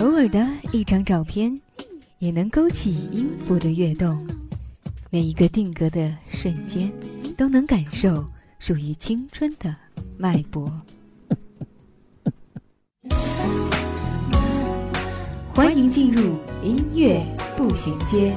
偶尔的一张照片，也能勾起音符的跃动。每一个定格的瞬间，都能感受属于青春的脉搏。欢迎进入音乐步行街。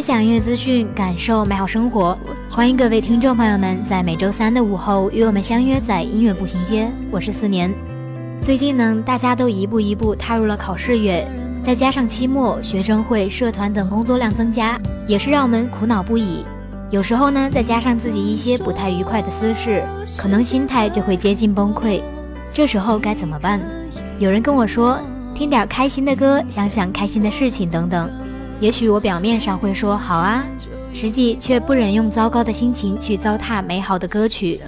分享音乐资讯，感受美好生活。欢迎各位听众朋友们在每周三的午后与我们相约在音乐步行街。我是四年。最近呢，大家都一步一步踏入了考试月，再加上期末、学生会、社团等工作量增加，也是让我们苦恼不已。有时候呢，再加上自己一些不太愉快的私事，可能心态就会接近崩溃。这时候该怎么办？有人跟我说，听点开心的歌，想想开心的事情等等。也许我表面上会说好啊，实际却不忍用糟糕的心情去糟蹋美好的歌曲。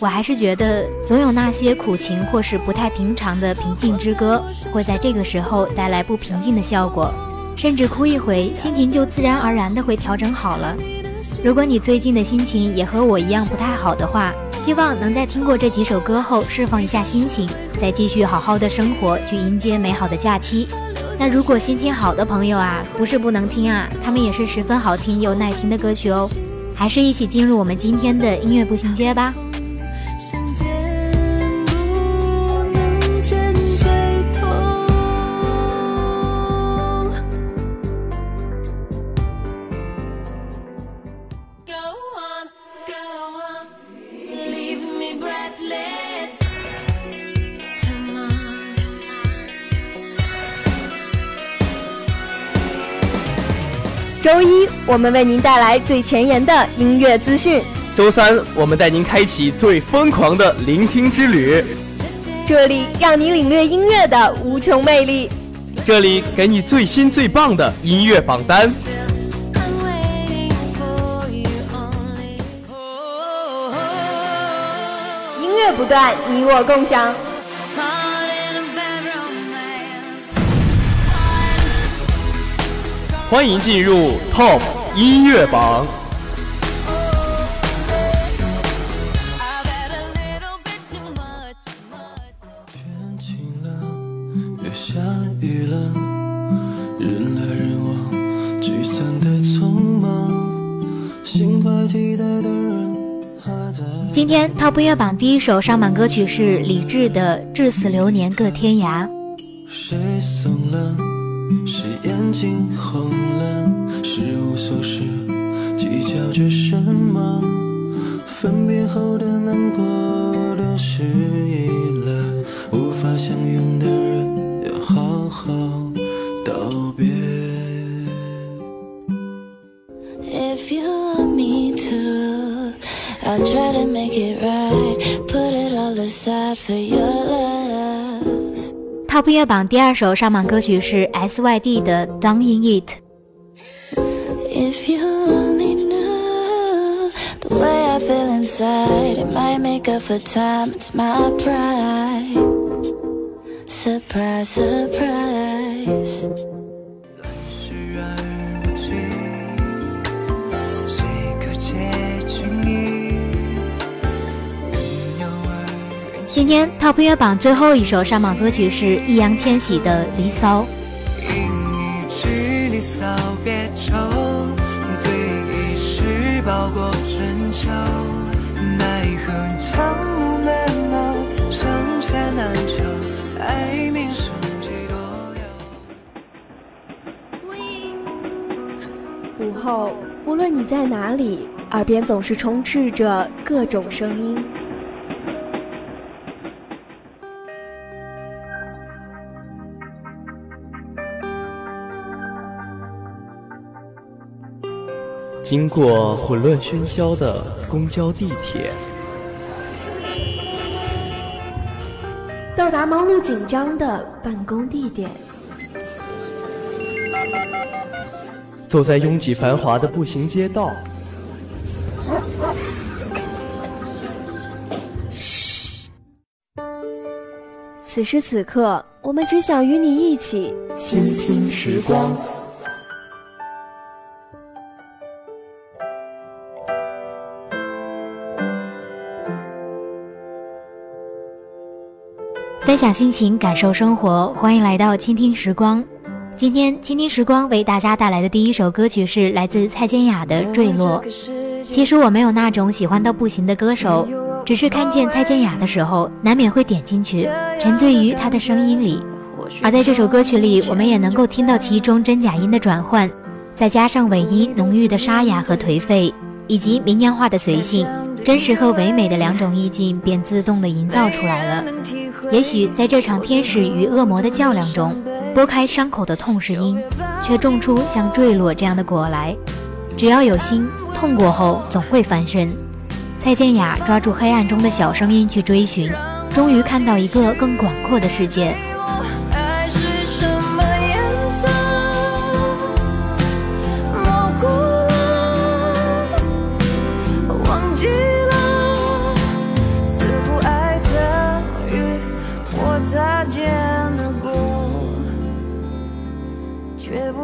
我还是觉得，总有那些苦情或是不太平常的平静之歌，会在这个时候带来不平静的效果，甚至哭一回，心情就自然而然的会调整好了。如果你最近的心情也和我一样不太好的话，希望能在听过这几首歌后释放一下心情，再继续好好的生活，去迎接美好的假期。那如果心情好的朋友啊，不是不能听啊，他们也是十分好听又耐听的歌曲哦。还是一起进入我们今天的音乐步行街吧。我们为您带来最前沿的音乐资讯。周三，我们带您开启最疯狂的聆听之旅，这里让你领略音乐的无穷魅力。这里给你最新最棒的音乐榜单。Oh, 音乐不断，你我共享。欢迎进入 Top 音乐榜。I've had a little bit too much. 天晴了，又下雨了，人来人往，聚散的匆忙，心怀期待的人还在。今天 Top 音乐榜第一首上榜歌曲是李志的《至死流年各天涯》。谁怂了？谁眼睛红了？是无所事，计较着什么？分别后的难过，都是依赖，无法相拥的人，要好好道别。If you want me to, I'll try to make it right. Put it all aside for your love. Top 音乐榜第二首上榜歌曲是 S.Y.D 的《Down in It》。If you only knew the way I feel inside, it might make up for time. It's my pride. Surprise, surprise. 是爱而不及，谁可接近你？有爱人今天 Top 音乐榜最后一首上榜歌曲是易烊千玺的《离骚》。熬过春秋，奈何长路漫漫，剩下难求。爱命剩几多忧？午后，无论你在哪里，耳边总是充斥着各种声音。经过混乱喧嚣的公交、地铁，到达忙碌紧张的办公地点，走在拥挤繁华的步行街道，此时此刻，我们只想与你一起倾听时光。分享心情，感受生活，欢迎来到倾听时光。今天倾听时光为大家带来的第一首歌曲是来自蔡健雅的《坠落》。其实我没有那种喜欢到不行的歌手，只是看见蔡健雅的时候，难免会点进去，沉醉于她的声音里。而在这首歌曲里，我们也能够听到其中真假音的转换，再加上尾音浓郁的沙哑和颓废，以及民谣化的随性，真实和唯美的两种意境便自动的营造出来了。也许在这场天使与恶魔的较量中，拨开伤口的痛是因，却种出像坠落这样的果来。只要有心，痛过后总会翻身。蔡健雅抓住黑暗中的小声音去追寻，终于看到一个更广阔的世界。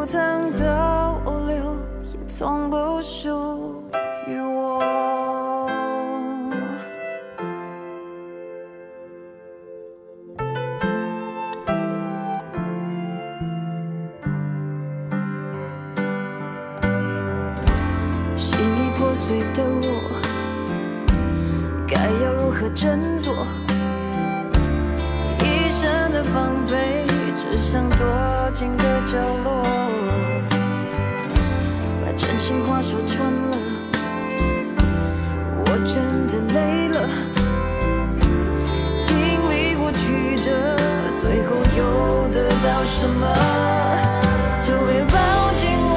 不曾逗留，也从不属于我。心里破碎的我，该要如何振作？一身的防备，只想躲进个角落，心话说穿了，我真的累了。经历过曲折，最后又得到什么？就别抱紧我。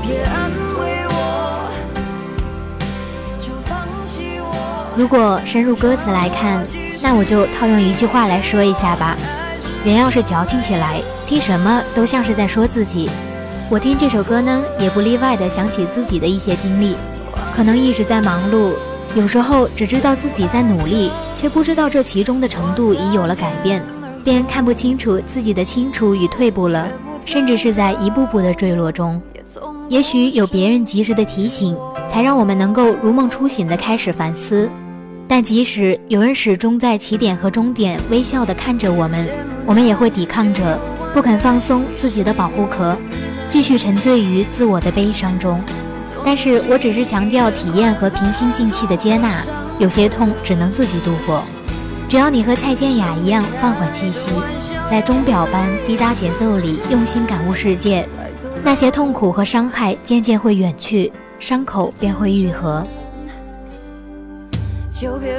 别安慰我，就放弃我。如果深入歌词来看，那我就套用一句话来说一下吧：人要是矫情起来，听什么都像是在说自己。我听这首歌呢，也不例外的想起自己的一些经历，可能一直在忙碌，有时候只知道自己在努力，却不知道这其中的程度已有了改变，便看不清楚自己的清楚与退步了，甚至是在一步步的坠落中。也许有别人及时的提醒，才让我们能够如梦初醒的开始反思。但即使有人始终在起点和终点微笑的看着我们，我们也会抵抗着，不肯放松自己的保护壳，继续沉醉于自我的悲伤中。但是我只是强调体验和平心静气的接纳，有些痛只能自己度过。只要你和蔡健雅一样放缓气息，在钟表般滴答节奏里用心感悟世界，那些痛苦和伤害渐渐会远去，伤口便会愈合。就别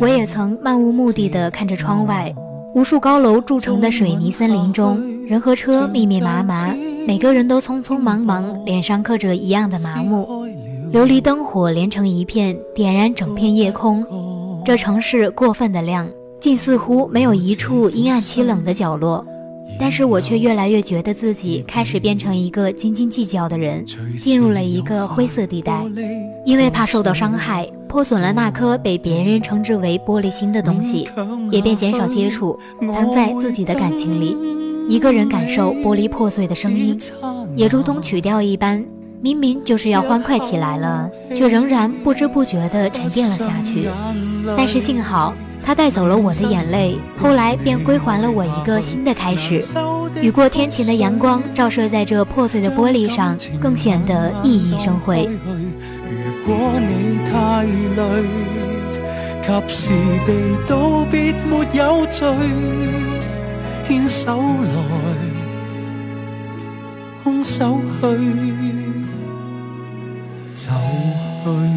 我也曾漫无目的地看着窗外，无数高楼筑成的水泥森林中，人和车密密麻麻，每个人都匆匆忙忙，脸上刻着一样的麻木。琉璃灯火连成一片，点燃整片夜空。这城市过分的亮，竟似乎没有一处阴暗凄冷的角落。但是我却越来越觉得自己开始变成一个斤斤计较的人，进入了一个灰色地带。因为怕受到伤害，破损了那颗被别人称之为玻璃心的东西，也便减少接触，藏在自己的感情里。一个人感受玻璃破碎的声音，也如同曲调一般，明明就是要欢快起来了，却仍然不知不觉地沉淀了下去。但是幸好。他带走了我的眼泪，后来便归还了我一个新的开始。雨过天晴的阳光照射在这破碎的玻璃上，更显得熠熠生辉。如果你太累，及时地道别没有罪，牵手来，空手去，走去。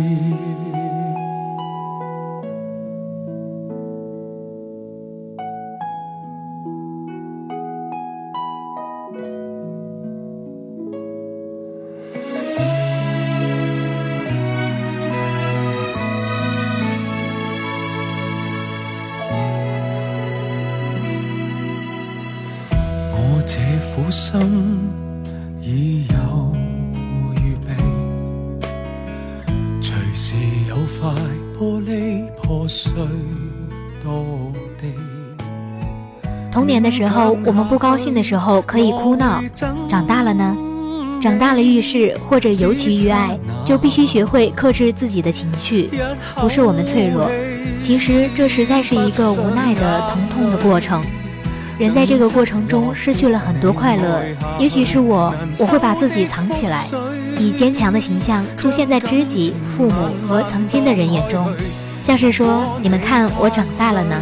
童年的时候，我们不高兴的时候可以哭闹；长大了呢，长大了遇事或者尤其遇爱，就必须学会克制自己的情绪。不是我们脆弱，其实这实在是一个无奈的疼痛的过程。人在这个过程中失去了很多快乐。也许是我，我会把自己藏起来，以坚强的形象出现在知己、父母和曾经的人眼中，像是说：“你们看，我长大了呢。”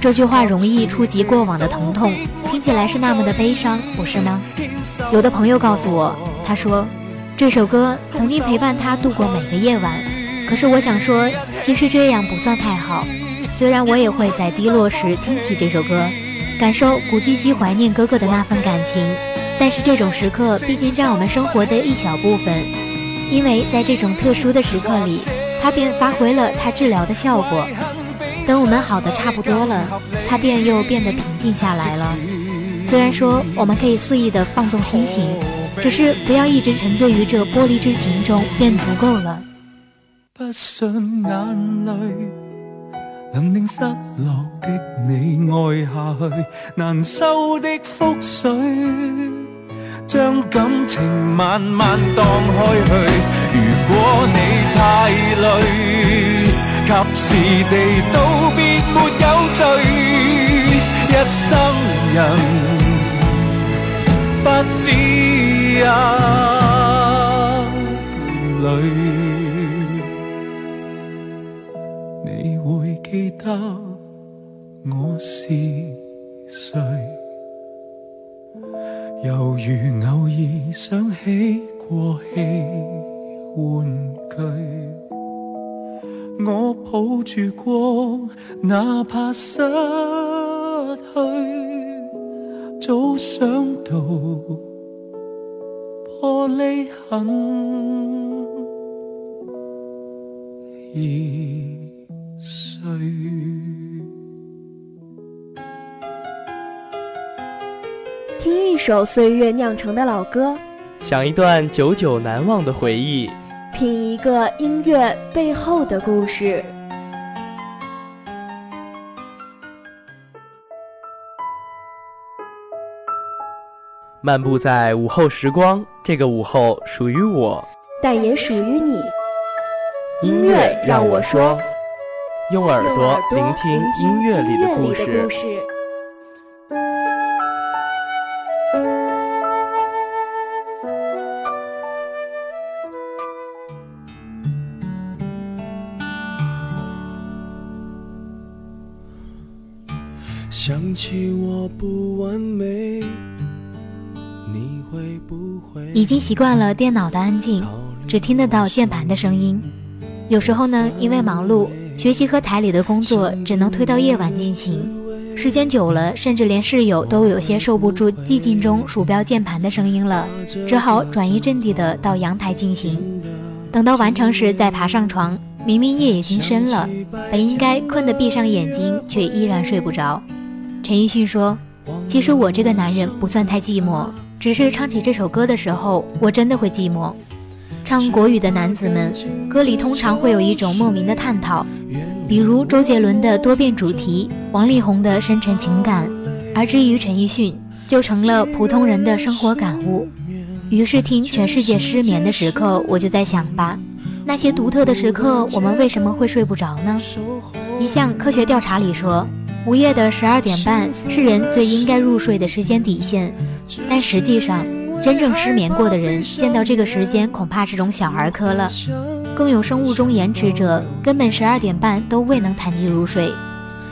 这句话容易触及过往的疼痛，听起来是那么的悲伤，不是吗？有的朋友告诉我，他说这首歌曾经陪伴他度过每个夜晚。可是我想说，其实这样不算太好。虽然我也会在低落时听起这首歌，感受古巨基怀念哥哥的那份感情，但是这种时刻毕竟占我们生活的一小部分，因为在这种特殊的时刻里，它便发挥了它治疗的效果。等我们好的差不多了，他便又变得平静下来了。虽然说我们可以肆意的放纵心情，只是不要一直沉醉于这玻璃之情中，便足够了。不信眼泪能令失落的你爱下去，难收的覆水，将感情慢慢荡开去。如果你太累。及时地道别没有罪，一生人不止一泪。你会记得我是谁？犹如偶尔想起过气玩具。我抱住过，哪怕失去，早想到玻璃痕已碎。听一首岁月酿成的老歌，想一段久久难忘的回忆。品一个音乐背后的故事。漫步在午后时光，这个午后属于我，但也属于你。音乐让我说，用耳朵聆听音乐里的故事。想起我不完美，你会不会已经习惯了电脑的安静，只听得到键盘的声音。有时候呢，因为忙碌，学习和台里的工作只能推到夜晚进行。时间久了，甚至连室友都有些受不住寂静中鼠标键盘的声音了，只好转移阵地的到阳台进行。等到完成时再爬上床，明明夜已经深了，本应该困得闭上眼睛，却依然睡不着。陈奕迅说：“其实我这个男人不算太寂寞，只是唱起这首歌的时候，我真的会寂寞。”唱国语的男子们，歌里通常会有一种莫名的探讨，比如周杰伦的多变主题，王力宏的深沉情感，而至于陈奕迅，就成了普通人的生活感悟。于是听全世界失眠的时刻，我就在想吧，那些独特的时刻，我们为什么会睡不着呢？一项科学调查里说，午夜的十二点半是人最应该入睡的时间底线，但实际上。真正失眠过的人，见到这个时间恐怕是种小儿科了。更有生物钟延迟者，根本十二点半都未能谈及入睡。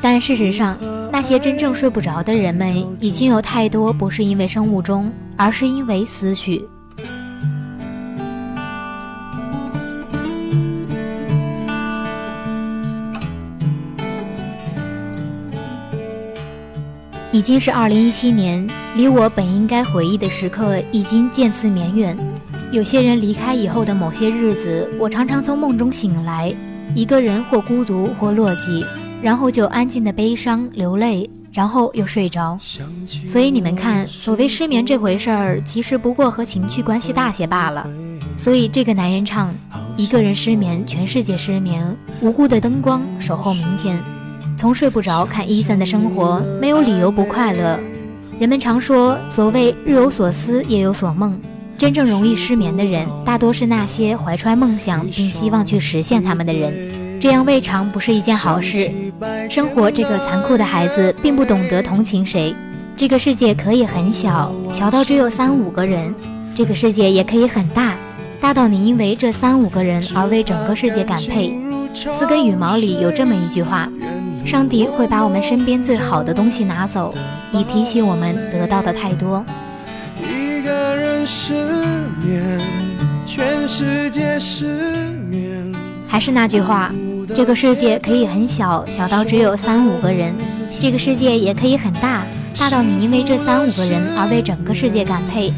但事实上，那些真正睡不着的人们，已经有太多不是因为生物钟，而是因为思绪。已经是二零一七年，离我本应该回忆的时刻已经渐次绵远。有些人离开以后的某些日子，我常常从梦中醒来，一个人或孤独或落寂，然后就安静的悲伤流泪，然后又睡着。所以你们看，所谓失眠这回事儿，其实不过和情绪关系大些罢了。所以这个男人唱：一个人失眠，全世界失眠，无辜的灯光守候明天。从睡不着看伊森的生活，没有理由不快乐。人们常说，所谓日有所思，夜有所梦。真正容易失眠的人，大多是那些怀揣梦想并希望去实现他们的人。这样未尝不是一件好事。生活这个残酷的孩子，并不懂得同情谁。这个世界可以很小，小到只有三五个人；这个世界也可以很大，大到你因为这三五个人而为整个世界感佩。四根羽毛里有这么一句话。上帝会把我们身边最好的东西拿走，以提醒我们得到的太多。一个人失眠，全世界失眠。还是那句话，这个世界可以很小，小到只有三五个人；这个世界也可以很大，大到你因为这三五个人而为整个世界感佩。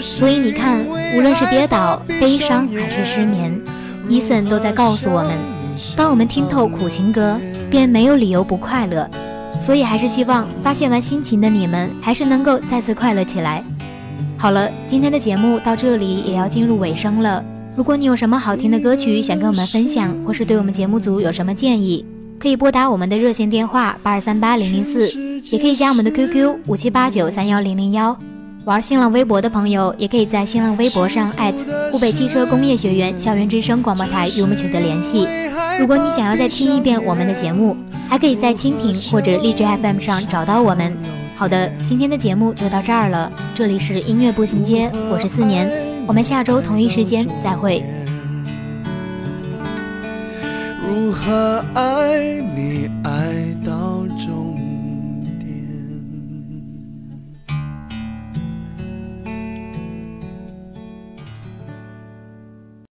所以你看，无论是跌倒、悲伤还是失眠，伊森都在告诉我们：当我们听透苦情歌。便没有理由不快乐，所以还是希望发现完心情的你们，还是能够再次快乐起来。好了，今天的节目到这里也要进入尾声了。如果你有什么好听的歌曲想跟我们分享，或是对我们节目组有什么建议，可以拨打我们的热线电话八二三八零零四，也可以加我们的 QQ 五七八九三幺零零幺。玩新浪微博的朋友，也可以在新浪微博上湖北汽车工业学院校园之声广播台与我们取得联系。如果你想要再听一遍我们的节目，还可以在蜻蜓或者荔枝 FM 上找到我们。好的，今天的节目就到这儿了。这里是音乐步行街，我是四年，我们下周同一时间再会。如何爱你爱？